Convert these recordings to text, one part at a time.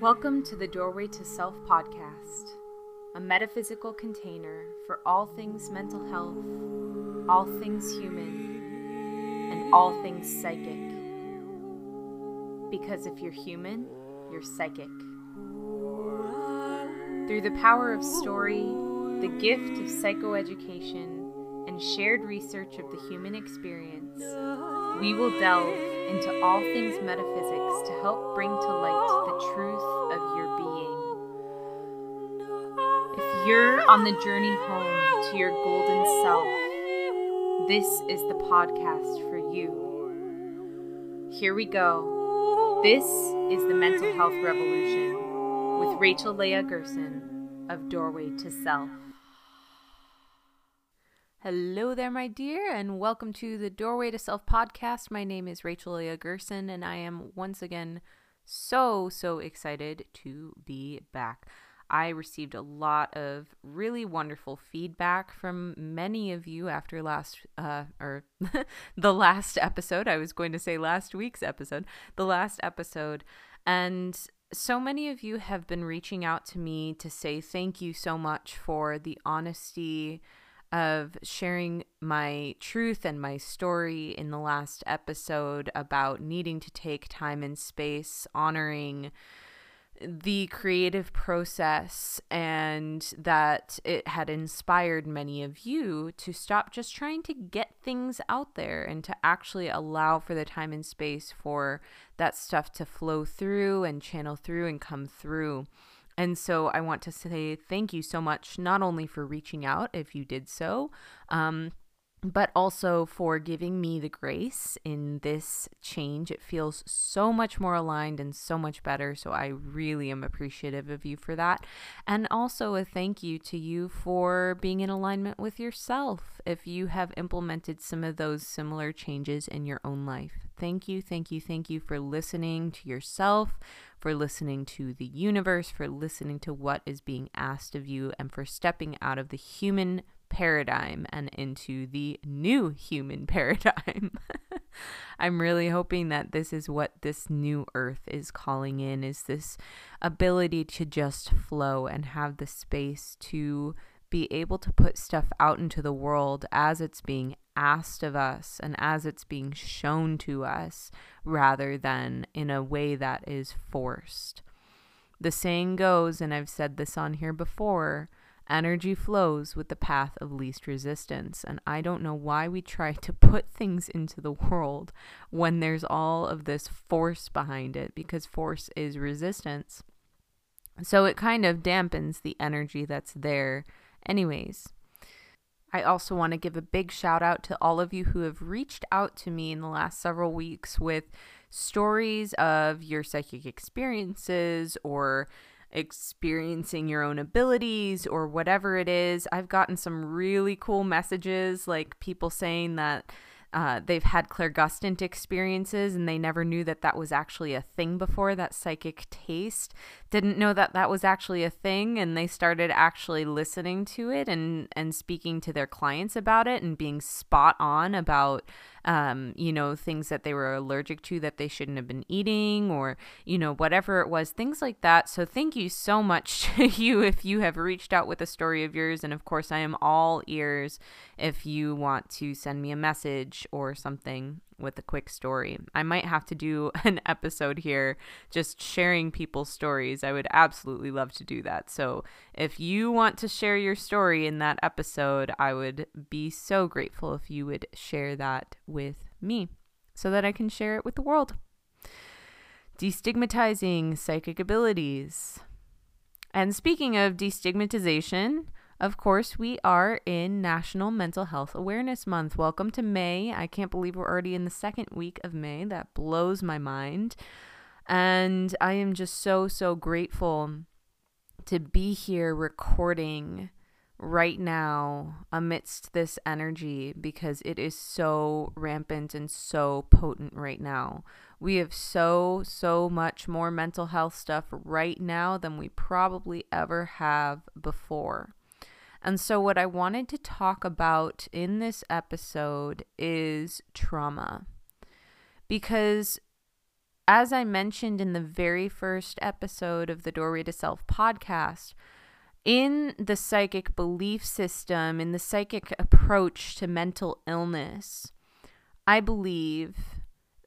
Welcome to the Doorway to Self podcast, a metaphysical container for all things mental health, all things human, and all things psychic. Because if you're human, you're psychic. Through the power of story, the gift of psychoeducation, and shared research of the human experience, we will delve into all things metaphysics to help bring to light the truth of your being. If you're on the journey home to your golden self, this is the podcast for you. Here we go. This is the Mental Health Revolution with Rachel Leah Gerson of Doorway to Self. Hello there, my dear, and welcome to the Doorway to Self podcast. My name is Rachel Leah Gerson, and I am once again so, so excited to be back. I received a lot of really wonderful feedback from many of you after last, uh, or the last episode. I was going to say last week's episode, the last episode. And so many of you have been reaching out to me to say thank you so much for the honesty of sharing my truth and my story in the last episode about needing to take time and space, honoring the creative process, and that it had inspired many of you to stop just trying to get things out there and to actually allow for the time and space for that stuff to flow through and channel through and come through. And so I want to say thank you so much, not only for reaching out if you did so, um, but also for giving me the grace in this change. It feels so much more aligned and so much better. So I really am appreciative of you for that. And also a thank you to you for being in alignment with yourself if you have implemented some of those similar changes in your own life. Thank you, thank you, thank you for listening to yourself, for listening to the universe, for listening to what is being asked of you, and for stepping out of the human paradigm and into the new human paradigm. I'm really hoping that this is what this new earth is calling in is this ability to just flow and have the space to be able to put stuff out into the world as it's being asked of us and as it's being shown to us rather than in a way that is forced. The saying goes, and I've said this on here before energy flows with the path of least resistance. And I don't know why we try to put things into the world when there's all of this force behind it, because force is resistance. So it kind of dampens the energy that's there, anyways. I also want to give a big shout out to all of you who have reached out to me in the last several weeks with stories of your psychic experiences or experiencing your own abilities or whatever it is. I've gotten some really cool messages, like people saying that uh, they've had clairgustant experiences and they never knew that that was actually a thing before that psychic taste didn't know that that was actually a thing and they started actually listening to it and and speaking to their clients about it and being spot on about um, you know, things that they were allergic to that they shouldn't have been eating or, you know, whatever it was, things like that. So thank you so much to you if you have reached out with a story of yours. And of course, I am all ears if you want to send me a message or something with a quick story. I might have to do an episode here just sharing people's stories. I would absolutely love to do that. So, if you want to share your story in that episode, I would be so grateful if you would share that with me so that I can share it with the world. Destigmatizing psychic abilities. And speaking of destigmatization, of course, we are in National Mental Health Awareness Month. Welcome to May. I can't believe we're already in the second week of May. That blows my mind. And I am just so, so grateful to be here recording right now amidst this energy because it is so rampant and so potent right now. We have so, so much more mental health stuff right now than we probably ever have before. And so, what I wanted to talk about in this episode is trauma. Because as I mentioned in the very first episode of the Doorway to Self podcast, in the psychic belief system, in the psychic approach to mental illness, I believe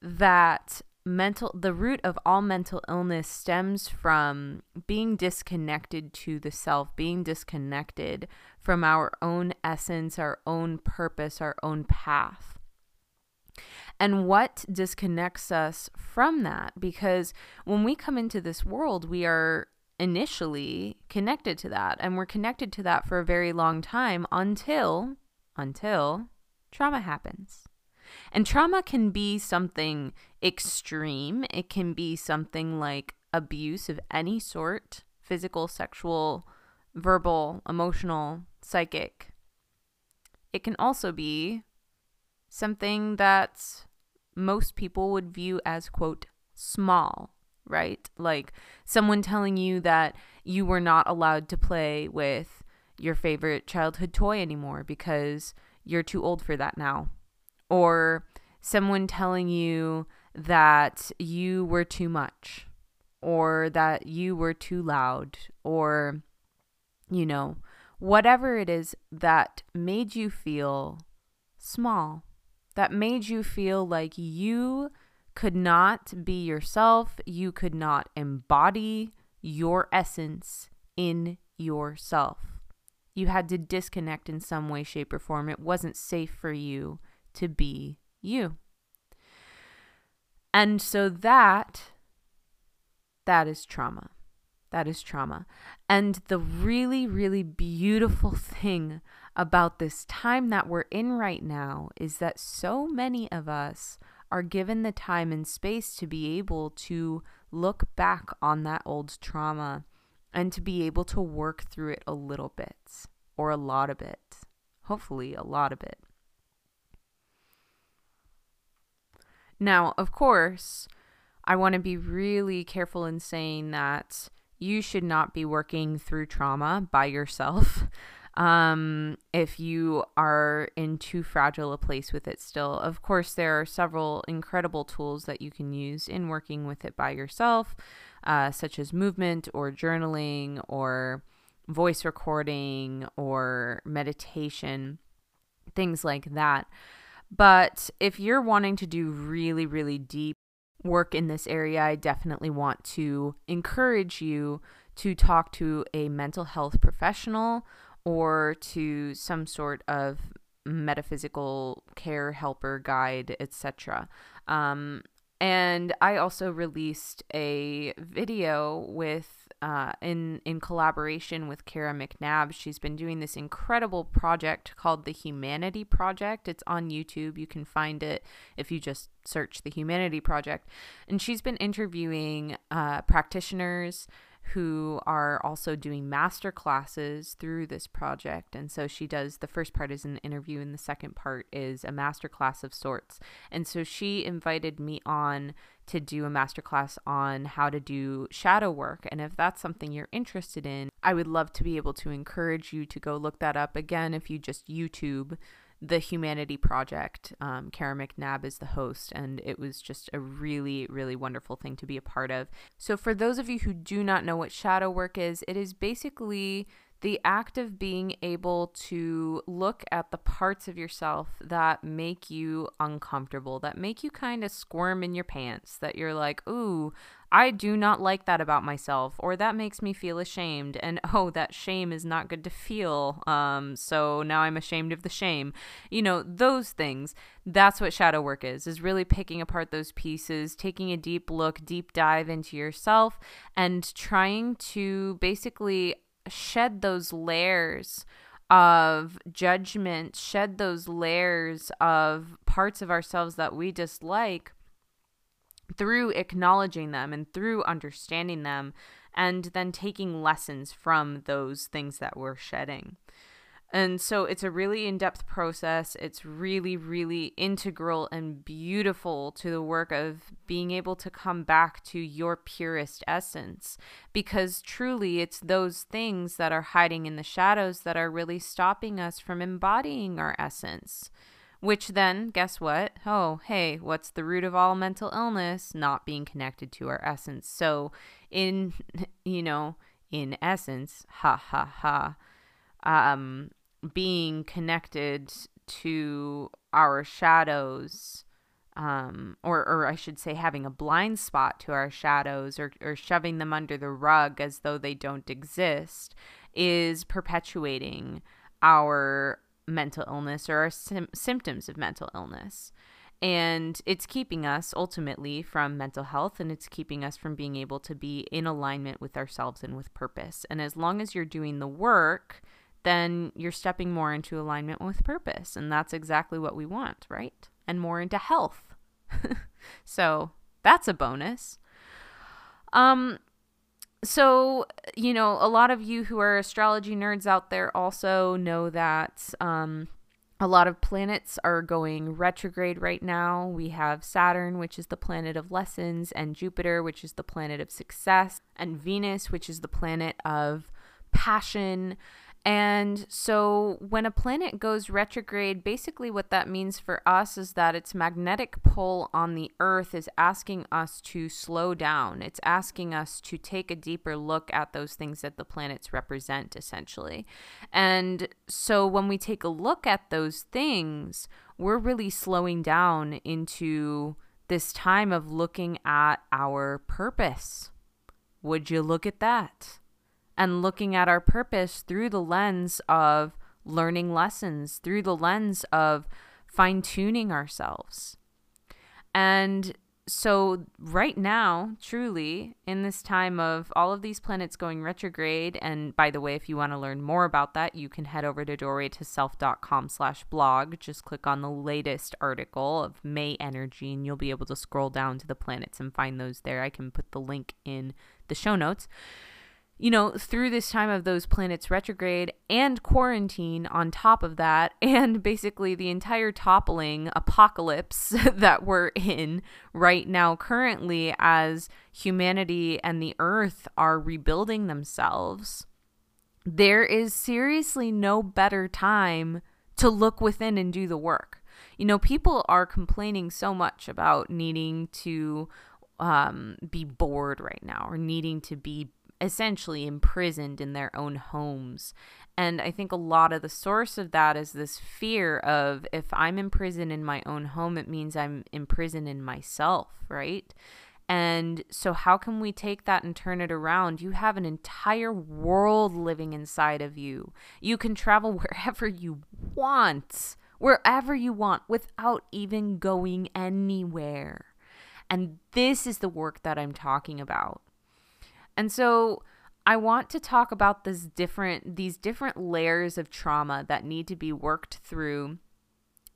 that mental the root of all mental illness stems from being disconnected to the self, being disconnected from our own essence, our own purpose, our own path. And what disconnects us from that? Because when we come into this world, we are initially connected to that and we're connected to that for a very long time until until trauma happens. And trauma can be something extreme. It can be something like abuse of any sort, physical, sexual, verbal, emotional, psychic. It can also be something that most people would view as quote small right? Like someone telling you that you were not allowed to play with your favorite childhood toy anymore because you're too old for that now. Or someone telling you that you were too much or that you were too loud or you know, whatever it is that made you feel small, that made you feel like you could not be yourself. You could not embody your essence in yourself. You had to disconnect in some way, shape, or form. It wasn't safe for you to be you. And so that that is trauma. That is trauma. And the really, really beautiful thing about this time that we're in right now is that so many of us are given the time and space to be able to look back on that old trauma and to be able to work through it a little bit or a lot of it. Hopefully, a lot of it. Now, of course, I want to be really careful in saying that you should not be working through trauma by yourself. um, if you are in too fragile a place with it still. Of course, there are several incredible tools that you can use in working with it by yourself, uh, such as movement or journaling or voice recording or meditation, things like that. But if you're wanting to do really, really deep work in this area, I definitely want to encourage you to talk to a mental health professional or to some sort of metaphysical care helper guide etc um, and i also released a video with uh, in in collaboration with Kara McNabb. She's been doing this incredible project called the Humanity Project. It's on YouTube. You can find it if you just search the Humanity Project. And she's been interviewing uh, practitioners, who are also doing master classes through this project. And so she does the first part is an interview, and the second part is a master class of sorts. And so she invited me on to do a master class on how to do shadow work. And if that's something you're interested in, I would love to be able to encourage you to go look that up. Again, if you just YouTube the Humanity Project. Um, Kara McNabb is the host, and it was just a really, really wonderful thing to be a part of. So, for those of you who do not know what shadow work is, it is basically the act of being able to look at the parts of yourself that make you uncomfortable, that make you kind of squirm in your pants, that you're like, ooh, I do not like that about myself, or that makes me feel ashamed, and oh, that shame is not good to feel, um, so now I'm ashamed of the shame. You know, those things. That's what shadow work is, is really picking apart those pieces, taking a deep look, deep dive into yourself, and trying to basically shed those layers of judgment, shed those layers of parts of ourselves that we dislike through acknowledging them and through understanding them and then taking lessons from those things that we're shedding. And so it's a really in depth process. It's really, really integral and beautiful to the work of being able to come back to your purest essence. Because truly, it's those things that are hiding in the shadows that are really stopping us from embodying our essence. Which then, guess what? Oh, hey, what's the root of all mental illness? Not being connected to our essence. So, in, you know, in essence, ha ha ha, um, being connected to our shadows, um, or, or I should say, having a blind spot to our shadows or, or shoving them under the rug as though they don't exist, is perpetuating our mental illness or our sim- symptoms of mental illness. And it's keeping us ultimately from mental health and it's keeping us from being able to be in alignment with ourselves and with purpose. And as long as you're doing the work, then you're stepping more into alignment with purpose. And that's exactly what we want, right? And more into health. so that's a bonus. Um, so you know a lot of you who are astrology nerds out there also know that um, a lot of planets are going retrograde right now we have saturn which is the planet of lessons and jupiter which is the planet of success and venus which is the planet of passion and so when a planet goes retrograde, basically what that means for us is that its magnetic pull on the Earth is asking us to slow down. It's asking us to take a deeper look at those things that the planets represent, essentially. And so when we take a look at those things, we're really slowing down into this time of looking at our purpose. Would you look at that? And looking at our purpose through the lens of learning lessons, through the lens of fine tuning ourselves. And so, right now, truly, in this time of all of these planets going retrograde, and by the way, if you want to learn more about that, you can head over to doorwaytoself.com slash blog. Just click on the latest article of May energy, and you'll be able to scroll down to the planets and find those there. I can put the link in the show notes you know, through this time of those planets retrograde and quarantine on top of that, and basically the entire toppling apocalypse that we're in right now, currently, as humanity and the earth are rebuilding themselves, there is seriously no better time to look within and do the work. You know, people are complaining so much about needing to um, be bored right now or needing to be essentially imprisoned in their own homes. And I think a lot of the source of that is this fear of if I'm imprisoned in my own home, it means I'm imprisoned in myself, right? And so, how can we take that and turn it around? You have an entire world living inside of you. You can travel wherever you want, wherever you want, without even going anywhere. And this is the work that I'm talking about. And so I want to talk about this different these different layers of trauma that need to be worked through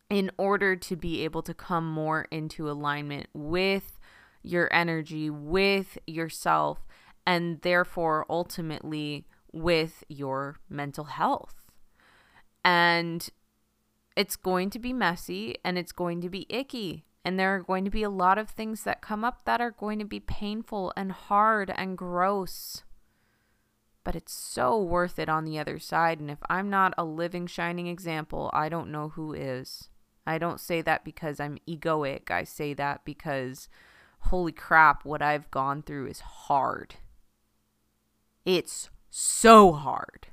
in order to be able to come more into alignment with your energy, with yourself, and therefore ultimately with your mental health. And it's going to be messy and it's going to be icky. And there are going to be a lot of things that come up that are going to be painful and hard and gross. But it's so worth it on the other side. And if I'm not a living, shining example, I don't know who is. I don't say that because I'm egoic. I say that because, holy crap, what I've gone through is hard. It's so hard.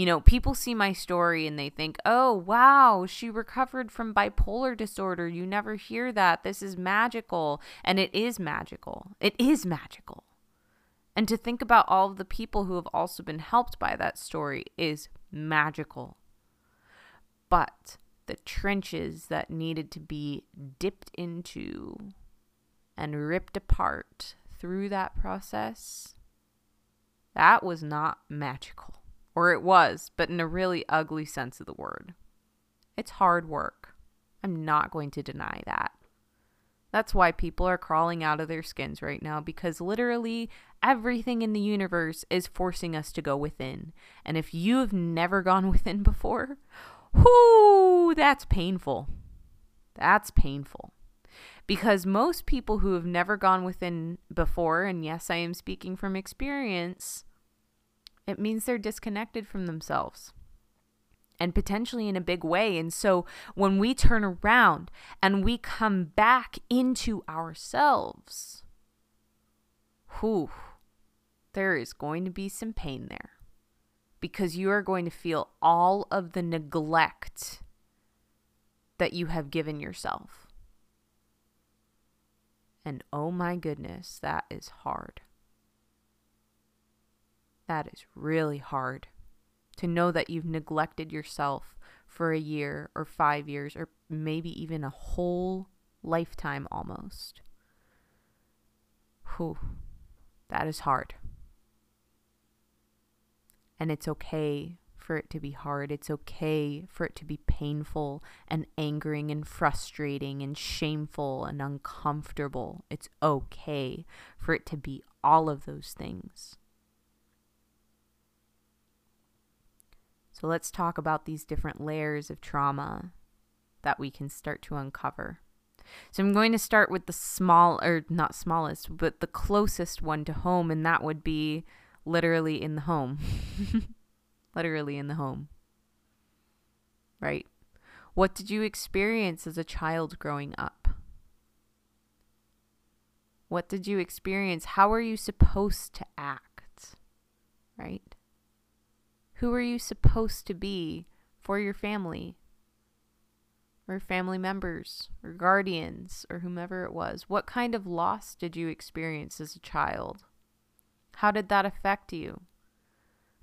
You know, people see my story and they think, oh, wow, she recovered from bipolar disorder. You never hear that. This is magical. And it is magical. It is magical. And to think about all of the people who have also been helped by that story is magical. But the trenches that needed to be dipped into and ripped apart through that process, that was not magical. Or it was, but in a really ugly sense of the word. It's hard work. I'm not going to deny that. That's why people are crawling out of their skins right now because literally everything in the universe is forcing us to go within. And if you have never gone within before, whoo, that's painful. That's painful. Because most people who have never gone within before, and yes, I am speaking from experience, it means they're disconnected from themselves. and potentially in a big way. And so when we turn around and we come back into ourselves, whew, there is going to be some pain there because you are going to feel all of the neglect that you have given yourself. And oh my goodness, that is hard. That is really hard to know that you've neglected yourself for a year or five years or maybe even a whole lifetime almost. Whew, that is hard. And it's okay for it to be hard. It's okay for it to be painful and angering and frustrating and shameful and uncomfortable. It's okay for it to be all of those things. So let's talk about these different layers of trauma that we can start to uncover. So I'm going to start with the small, or not smallest, but the closest one to home, and that would be literally in the home. literally in the home. Right? What did you experience as a child growing up? What did you experience? How are you supposed to act? Right? Who are you supposed to be for your family? Or family members, or guardians, or whomever it was? What kind of loss did you experience as a child? How did that affect you?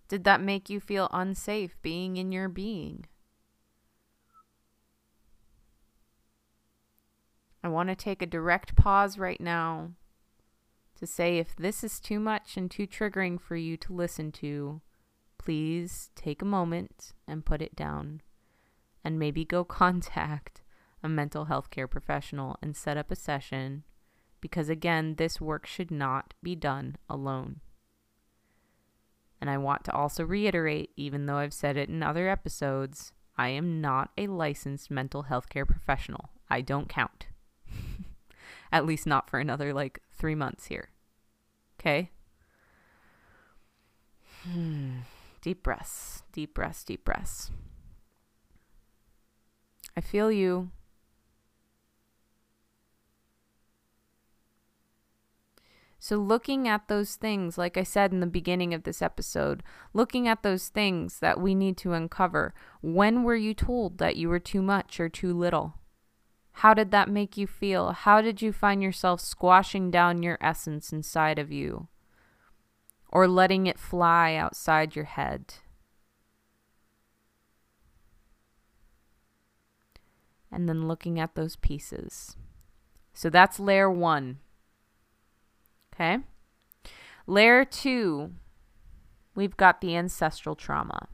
Did that make you feel unsafe being in your being? I want to take a direct pause right now to say if this is too much and too triggering for you to listen to, please take a moment and put it down and maybe go contact a mental health care professional and set up a session because, again, this work should not be done alone. And I want to also reiterate, even though I've said it in other episodes, I am not a licensed mental health care professional. I don't count. At least not for another like three months here. Okay? Hmm. Deep breaths, deep breaths, deep breaths. I feel you. So, looking at those things, like I said in the beginning of this episode, looking at those things that we need to uncover. When were you told that you were too much or too little? How did that make you feel? How did you find yourself squashing down your essence inside of you? Or letting it fly outside your head? And then looking at those pieces. So that's layer one. Okay. Layer two, we've got the ancestral trauma.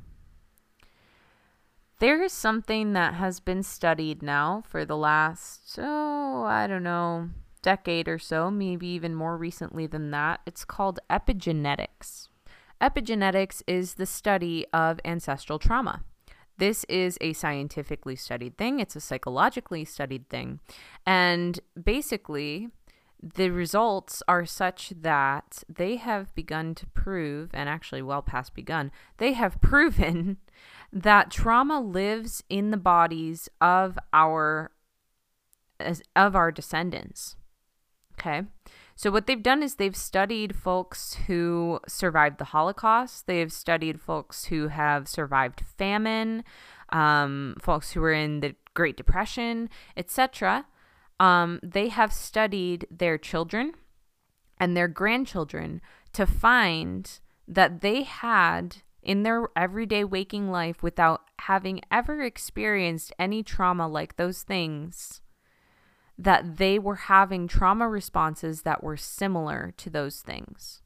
There is something that has been studied now for the last, oh, I don't know, decade or so, maybe even more recently than that. It's called epigenetics. Epigenetics is the study of ancestral trauma. This is a scientifically studied thing, it's a psychologically studied thing. And basically, the results are such that they have begun to prove, and actually well past begun, they have proven that trauma lives in the bodies of our of our descendants. Okay. So what they've done is they've studied folks who survived the Holocaust. They've studied folks who have survived famine, um, folks who were in the Great Depression, etc um, they have studied their children and their grandchildren to find that they had in their everyday waking life without having ever experienced any trauma like those things that they were having trauma responses that were similar to those things.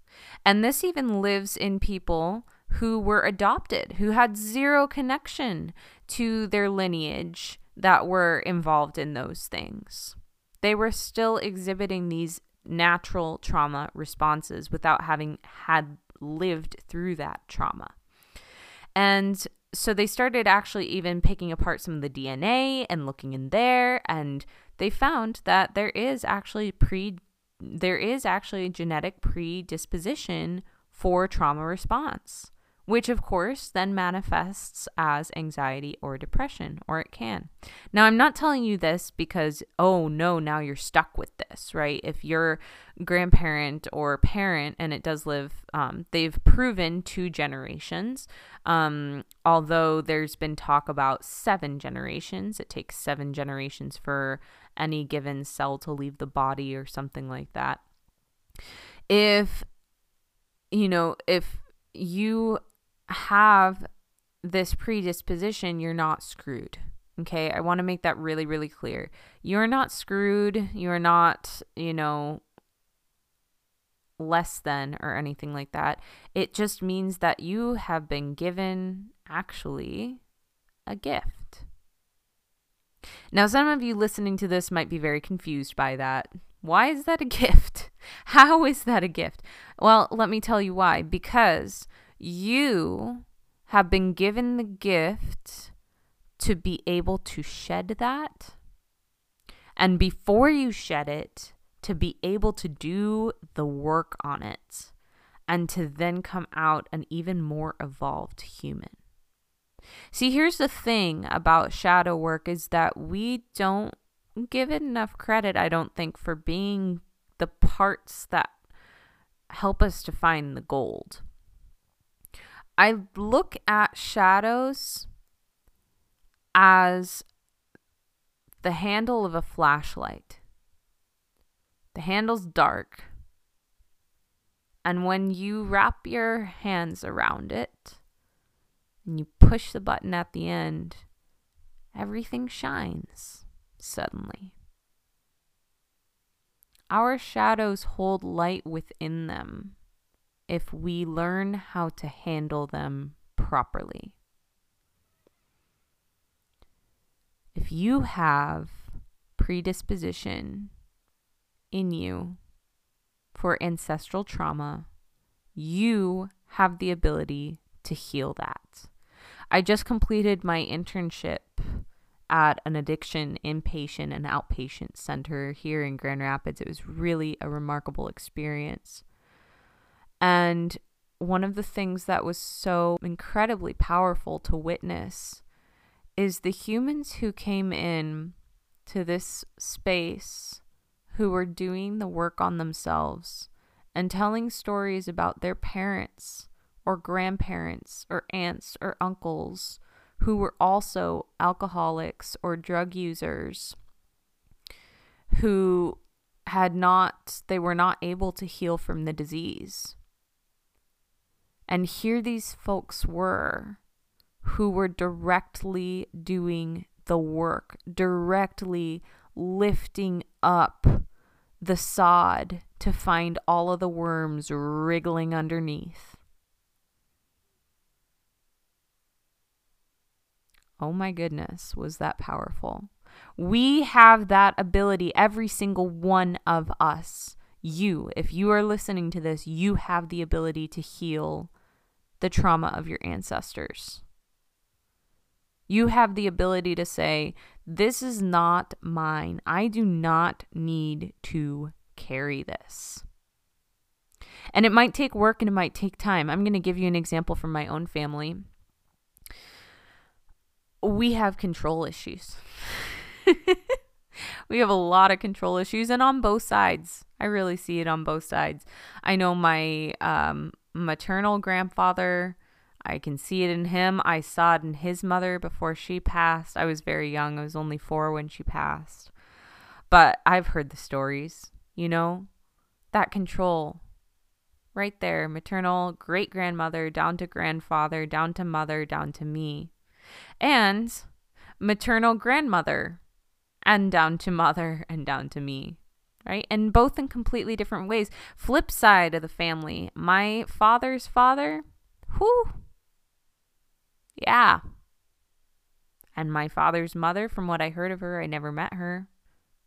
And this even lives in people who were adopted, who had zero connection to their lineage that were involved in those things. They were still exhibiting these natural trauma responses without having had lived through that trauma. And so they started actually even picking apart some of the DNA and looking in there and they found that there is actually pre there is actually a genetic predisposition for trauma response which of course then manifests as anxiety or depression, or it can. Now, I'm not telling you this because, oh no, now you're stuck with this, right? If your grandparent or parent, and it does live, um, they've proven two generations, um, although there's been talk about seven generations. It takes seven generations for any given cell to leave the body or something like that. If, you know, if you have this predisposition, you're not screwed. Okay, I want to make that really, really clear. You're not screwed. You're not, you know, less than or anything like that. It just means that you have been given actually a gift. Now, some of you listening to this might be very confused by that. Why is that a gift? How is that a gift? Well, let me tell you why. Because you have been given the gift to be able to shed that. And before you shed it, to be able to do the work on it and to then come out an even more evolved human. See, here's the thing about shadow work is that we don't give it enough credit, I don't think, for being the parts that help us to find the gold. I look at shadows as the handle of a flashlight. The handle's dark. And when you wrap your hands around it and you push the button at the end, everything shines suddenly. Our shadows hold light within them if we learn how to handle them properly. If you have predisposition in you for ancestral trauma, you have the ability to heal that. I just completed my internship at an addiction inpatient and outpatient center here in Grand Rapids. It was really a remarkable experience. And one of the things that was so incredibly powerful to witness is the humans who came in to this space who were doing the work on themselves and telling stories about their parents or grandparents or aunts or uncles who were also alcoholics or drug users who had not they were not able to heal from the disease and here these folks were who were directly doing the work, directly lifting up the sod to find all of the worms wriggling underneath. Oh my goodness, was that powerful? We have that ability, every single one of us. You, if you are listening to this, you have the ability to heal the trauma of your ancestors. You have the ability to say, This is not mine. I do not need to carry this. And it might take work and it might take time. I'm going to give you an example from my own family. We have control issues. we have a lot of control issues and on both sides. I really see it on both sides. I know my um maternal grandfather. I can see it in him. I saw it in his mother before she passed. I was very young. I was only four when she passed. But I've heard the stories, you know, that control right there maternal great grandmother, down to grandfather, down to mother, down to me. And maternal grandmother, and down to mother, and down to me right? And both in completely different ways. Flip side of the family, my father's father, whoo, yeah. And my father's mother, from what I heard of her, I never met her,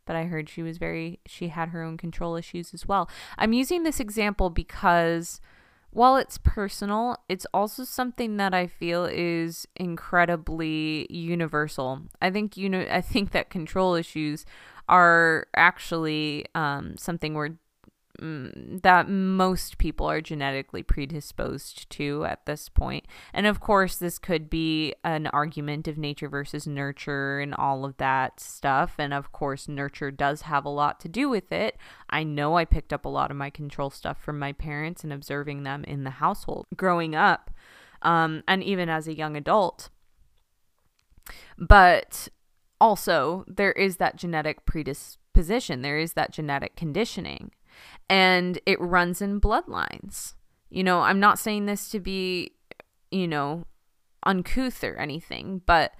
but I heard she was very, she had her own control issues as well. I'm using this example because while it's personal, it's also something that I feel is incredibly universal. I think you know I think that control issues are actually um, something where mm, that most people are genetically predisposed to at this point. And of course, this could be an argument of nature versus nurture and all of that stuff. And of course, nurture does have a lot to do with it. I know I picked up a lot of my control stuff from my parents and observing them in the household growing up, um, and even as a young adult. But also, there is that genetic predisposition, there is that genetic conditioning and it runs in bloodlines. You know, I'm not saying this to be, you know, uncouth or anything, but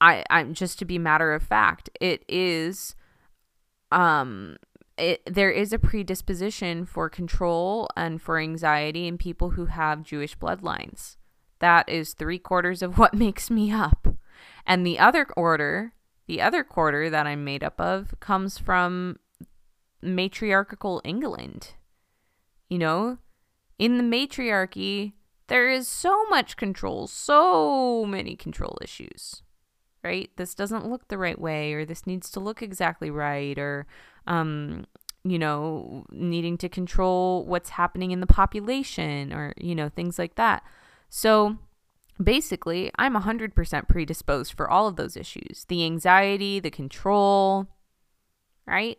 I I'm just to be matter of fact, it is um it, there is a predisposition for control and for anxiety in people who have Jewish bloodlines. That is three quarters of what makes me up. And the other order, the other quarter that I'm made up of, comes from matriarchal England. You know, in the matriarchy, there is so much control, so many control issues, right? This doesn't look the right way, or this needs to look exactly right, or, um, you know, needing to control what's happening in the population, or, you know, things like that. So, basically, I'm 100% predisposed for all of those issues the anxiety, the control, right?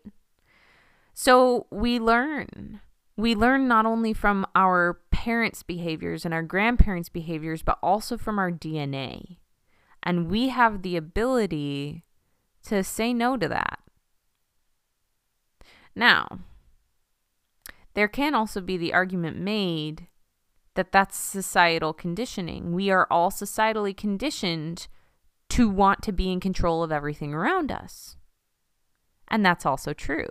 So we learn. We learn not only from our parents' behaviors and our grandparents' behaviors, but also from our DNA. And we have the ability to say no to that. Now, there can also be the argument made that that's societal conditioning. We are all societally conditioned to want to be in control of everything around us. And that's also true.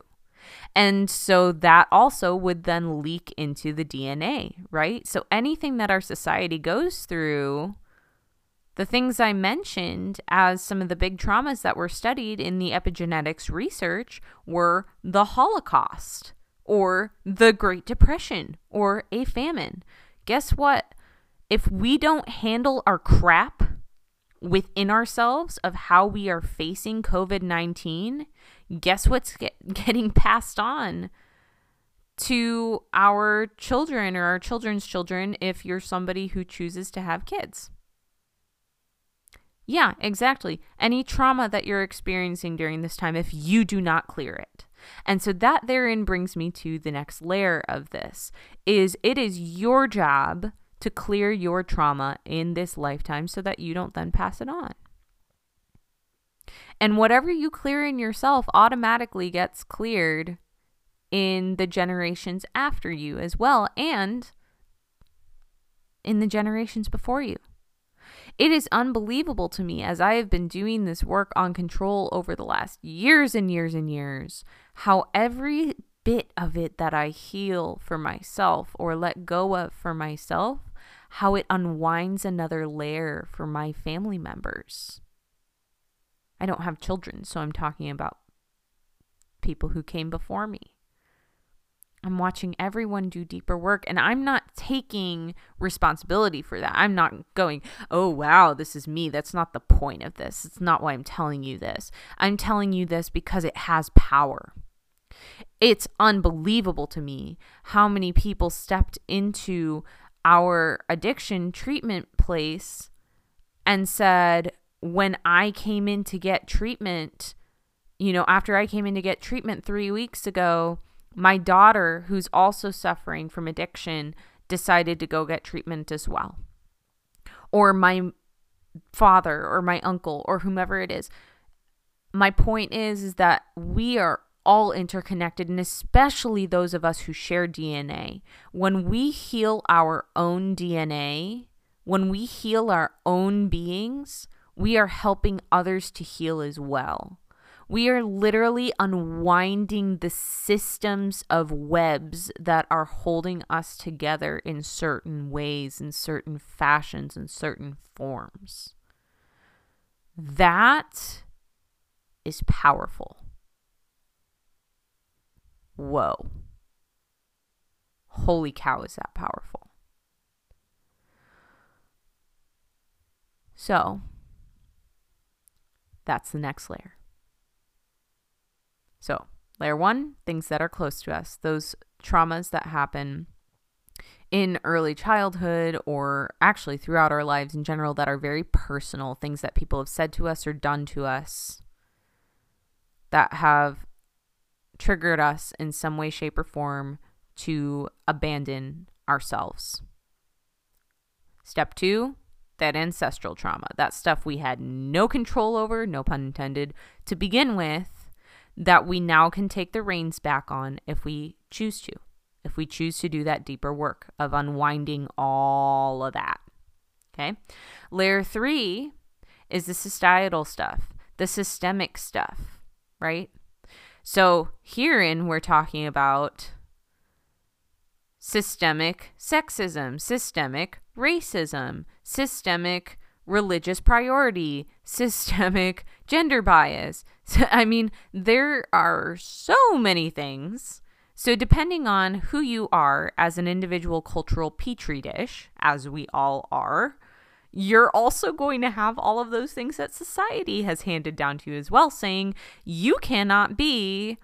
And so that also would then leak into the DNA, right? So anything that our society goes through, the things I mentioned as some of the big traumas that were studied in the epigenetics research were the Holocaust or the Great Depression or a famine. Guess what? If we don't handle our crap within ourselves of how we are facing COVID 19, guess what's get, getting passed on to our children or our children's children if you're somebody who chooses to have kids. Yeah, exactly. Any trauma that you're experiencing during this time, if you do not clear it. And so that therein brings me to the next layer of this is it is your job to clear your trauma in this lifetime so that you don't then pass it on. And whatever you clear in yourself automatically gets cleared in the generations after you as well and in the generations before you. It is unbelievable to me as I have been doing this work on control over the last years and years and years, how every bit of it that I heal for myself or let go of for myself, how it unwinds another layer for my family members. I don't have children, so I'm talking about people who came before me. I'm watching everyone do deeper work and I'm not taking responsibility for that. I'm not going, oh, wow, this is me. That's not the point of this. It's not why I'm telling you this. I'm telling you this because it has power. It's unbelievable to me how many people stepped into our addiction treatment place and said, when I came in to get treatment, you know, after I came in to get treatment three weeks ago, my daughter, who's also suffering from addiction, decided to go get treatment as well. Or my father or my uncle or whomever it is. My point is, is that we are all interconnected, and especially those of us who share DNA. When we heal our own DNA, when we heal our own beings, we are helping others to heal as well. We are literally unwinding the systems of webs that are holding us together in certain ways, in certain fashions, in certain forms. That is powerful. Whoa. Holy cow, is that powerful. So, that's the next layer. So, layer one, things that are close to us, those traumas that happen in early childhood or actually throughout our lives in general that are very personal, things that people have said to us or done to us that have triggered us in some way, shape, or form to abandon ourselves. Step two, that ancestral trauma, that stuff we had no control over, no pun intended, to begin with, that we now can take the reins back on if we choose to, if we choose to do that deeper work of unwinding all of that. Okay. Layer three is the societal stuff, the systemic stuff, right? So, herein, we're talking about systemic sexism, systemic racism, systemic religious priority, systemic gender bias. I mean, there are so many things. So, depending on who you are as an individual cultural petri dish, as we all are, you're also going to have all of those things that society has handed down to you as well, saying you cannot be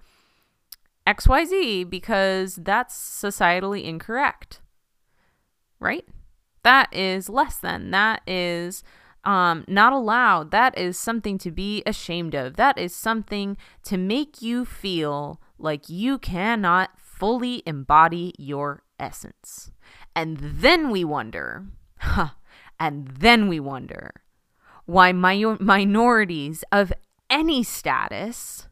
XYZ because that's societally incorrect. Right? That is less than. That is um, not allowed. That is something to be ashamed of. That is something to make you feel like you cannot fully embody your essence. And then we wonder, huh, and then we wonder why mi- minorities of any status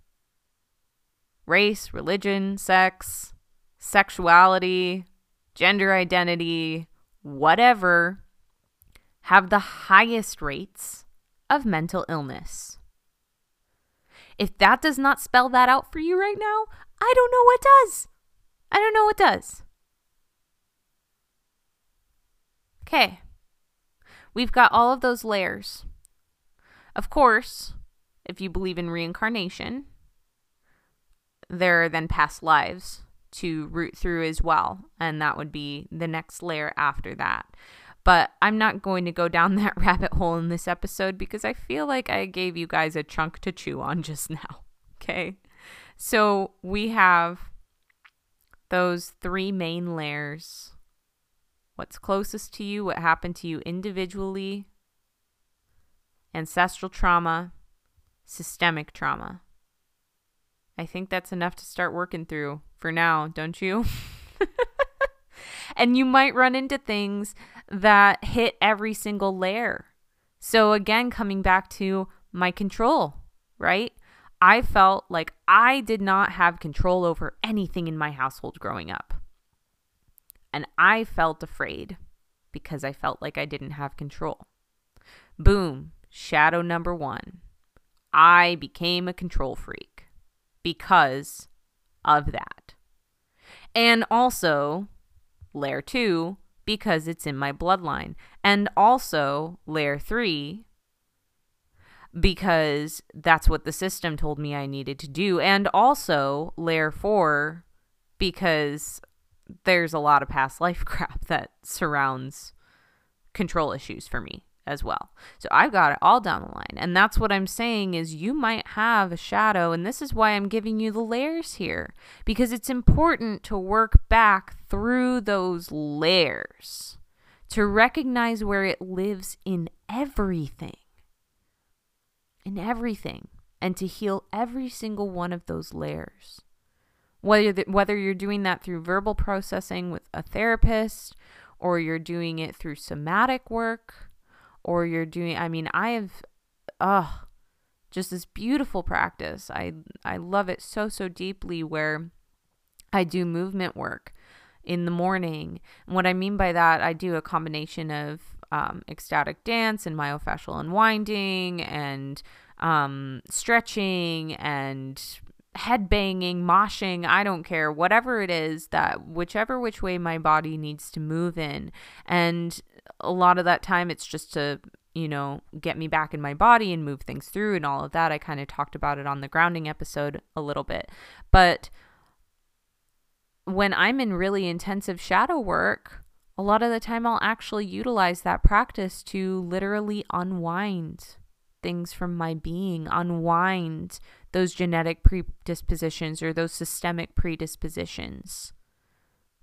race, religion, sex, sexuality, gender identity, whatever have the highest rates of mental illness. If that does not spell that out for you right now, I don't know what does. I don't know what does. Okay. We've got all of those layers. Of course, if you believe in reincarnation, there are then past lives to root through as well. And that would be the next layer after that. But I'm not going to go down that rabbit hole in this episode because I feel like I gave you guys a chunk to chew on just now. Okay. So we have those three main layers what's closest to you, what happened to you individually, ancestral trauma, systemic trauma. I think that's enough to start working through for now, don't you? and you might run into things that hit every single layer. So, again, coming back to my control, right? I felt like I did not have control over anything in my household growing up. And I felt afraid because I felt like I didn't have control. Boom, shadow number one. I became a control freak because of that. And also, layer two, because it's in my bloodline. And also, layer three, because that's what the system told me I needed to do. And also, layer four, because there's a lot of past life crap that surrounds control issues for me as well. So I've got it all down the line. And that's what I'm saying is you might have a shadow and this is why I'm giving you the layers here because it's important to work back through those layers to recognize where it lives in everything. In everything and to heal every single one of those layers whether the, whether you're doing that through verbal processing with a therapist or you're doing it through somatic work or you're doing I mean I have oh just this beautiful practice. I I love it so so deeply where I do movement work in the morning. And what I mean by that, I do a combination of um, ecstatic dance and myofascial unwinding and um, stretching and head banging, moshing, I don't care, whatever it is that whichever which way my body needs to move in. And a lot of that time it's just to, you know, get me back in my body and move things through and all of that. I kind of talked about it on the grounding episode a little bit. But when I'm in really intensive shadow work, a lot of the time I'll actually utilize that practice to literally unwind things from my being, unwind those genetic predispositions or those systemic predispositions.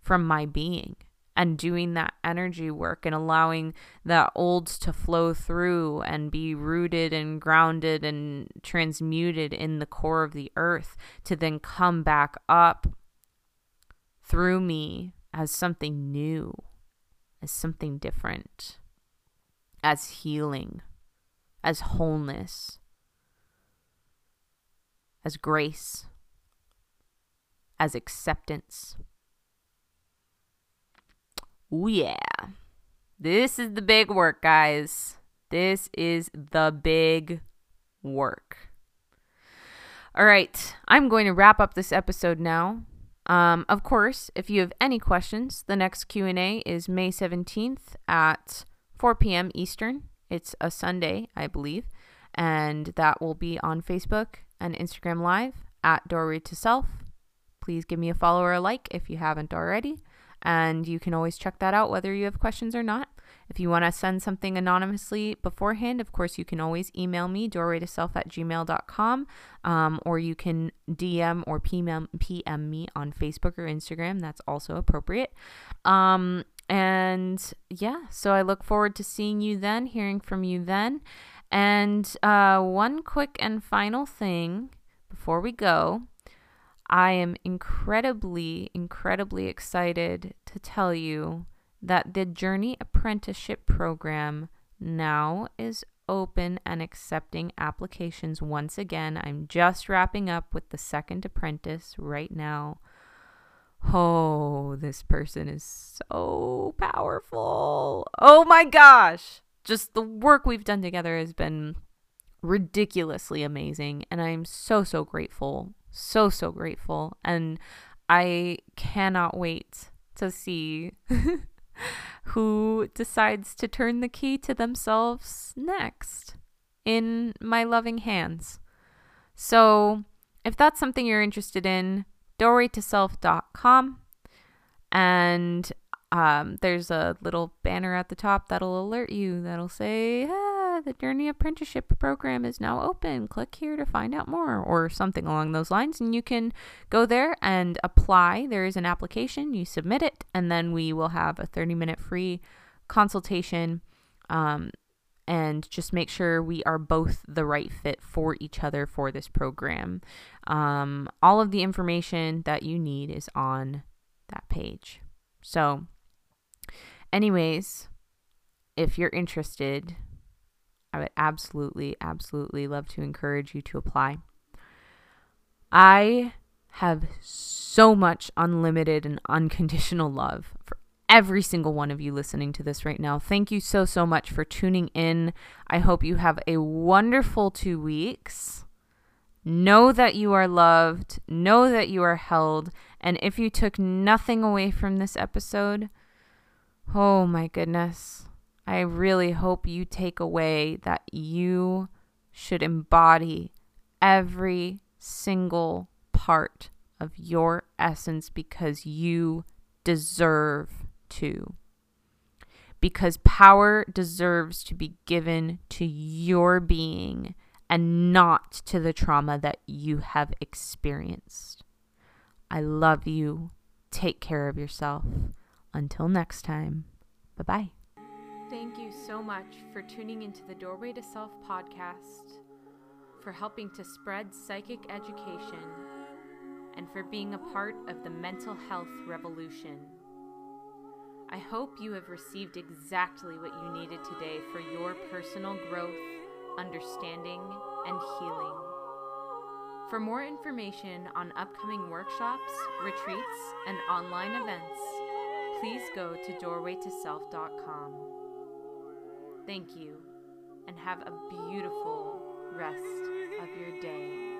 from my being and doing that energy work and allowing that old to flow through and be rooted and grounded and transmuted in the core of the earth to then come back up through me as something new, as something different, as healing, as wholeness, as grace, as acceptance. Oh, yeah. This is the big work, guys. This is the big work. All right, I'm going to wrap up this episode now. Um, of course, if you have any questions, the next Q&A is May 17th at 4 p.m. Eastern. It's a Sunday, I believe, and that will be on Facebook and Instagram Live at Doorway to Self. Please give me a follow or a like if you haven't already and you can always check that out whether you have questions or not. If you want to send something anonymously beforehand, of course, you can always email me, doorwaytoself at gmail.com, um, or you can DM or PM, PM me on Facebook or Instagram. That's also appropriate. Um, and yeah, so I look forward to seeing you then, hearing from you then. And uh, one quick and final thing before we go I am incredibly, incredibly excited to tell you that the Journey Apprenticeship Program now is open and accepting applications once again. I'm just wrapping up with the second apprentice right now. Oh, this person is so powerful. Oh my gosh. Just the work we've done together has been ridiculously amazing. And I'm so, so grateful so, so grateful. And I cannot wait to see who decides to turn the key to themselves next in my loving hands. So, if that's something you're interested in, doorwaytoself.com. And um, there's a little banner at the top that'll alert you that'll say, the Journey Apprenticeship Program is now open. Click here to find out more, or something along those lines. And you can go there and apply. There is an application, you submit it, and then we will have a 30 minute free consultation. Um, and just make sure we are both the right fit for each other for this program. Um, all of the information that you need is on that page. So, anyways, if you're interested, I would absolutely, absolutely love to encourage you to apply. I have so much unlimited and unconditional love for every single one of you listening to this right now. Thank you so, so much for tuning in. I hope you have a wonderful two weeks. Know that you are loved, know that you are held, and if you took nothing away from this episode, oh my goodness, I really hope you take away that you should embody every single part of your essence because you deserve to. Because power deserves to be given to your being and not to the trauma that you have experienced. I love you. Take care of yourself. Until next time, bye bye. Thank you so much for tuning into the Doorway to Self podcast, for helping to spread psychic education, and for being a part of the mental health revolution. I hope you have received exactly what you needed today for your personal growth, understanding, and healing. For more information on upcoming workshops, retreats, and online events, please go to doorwaytoself.com. Thank you, and have a beautiful rest of your day.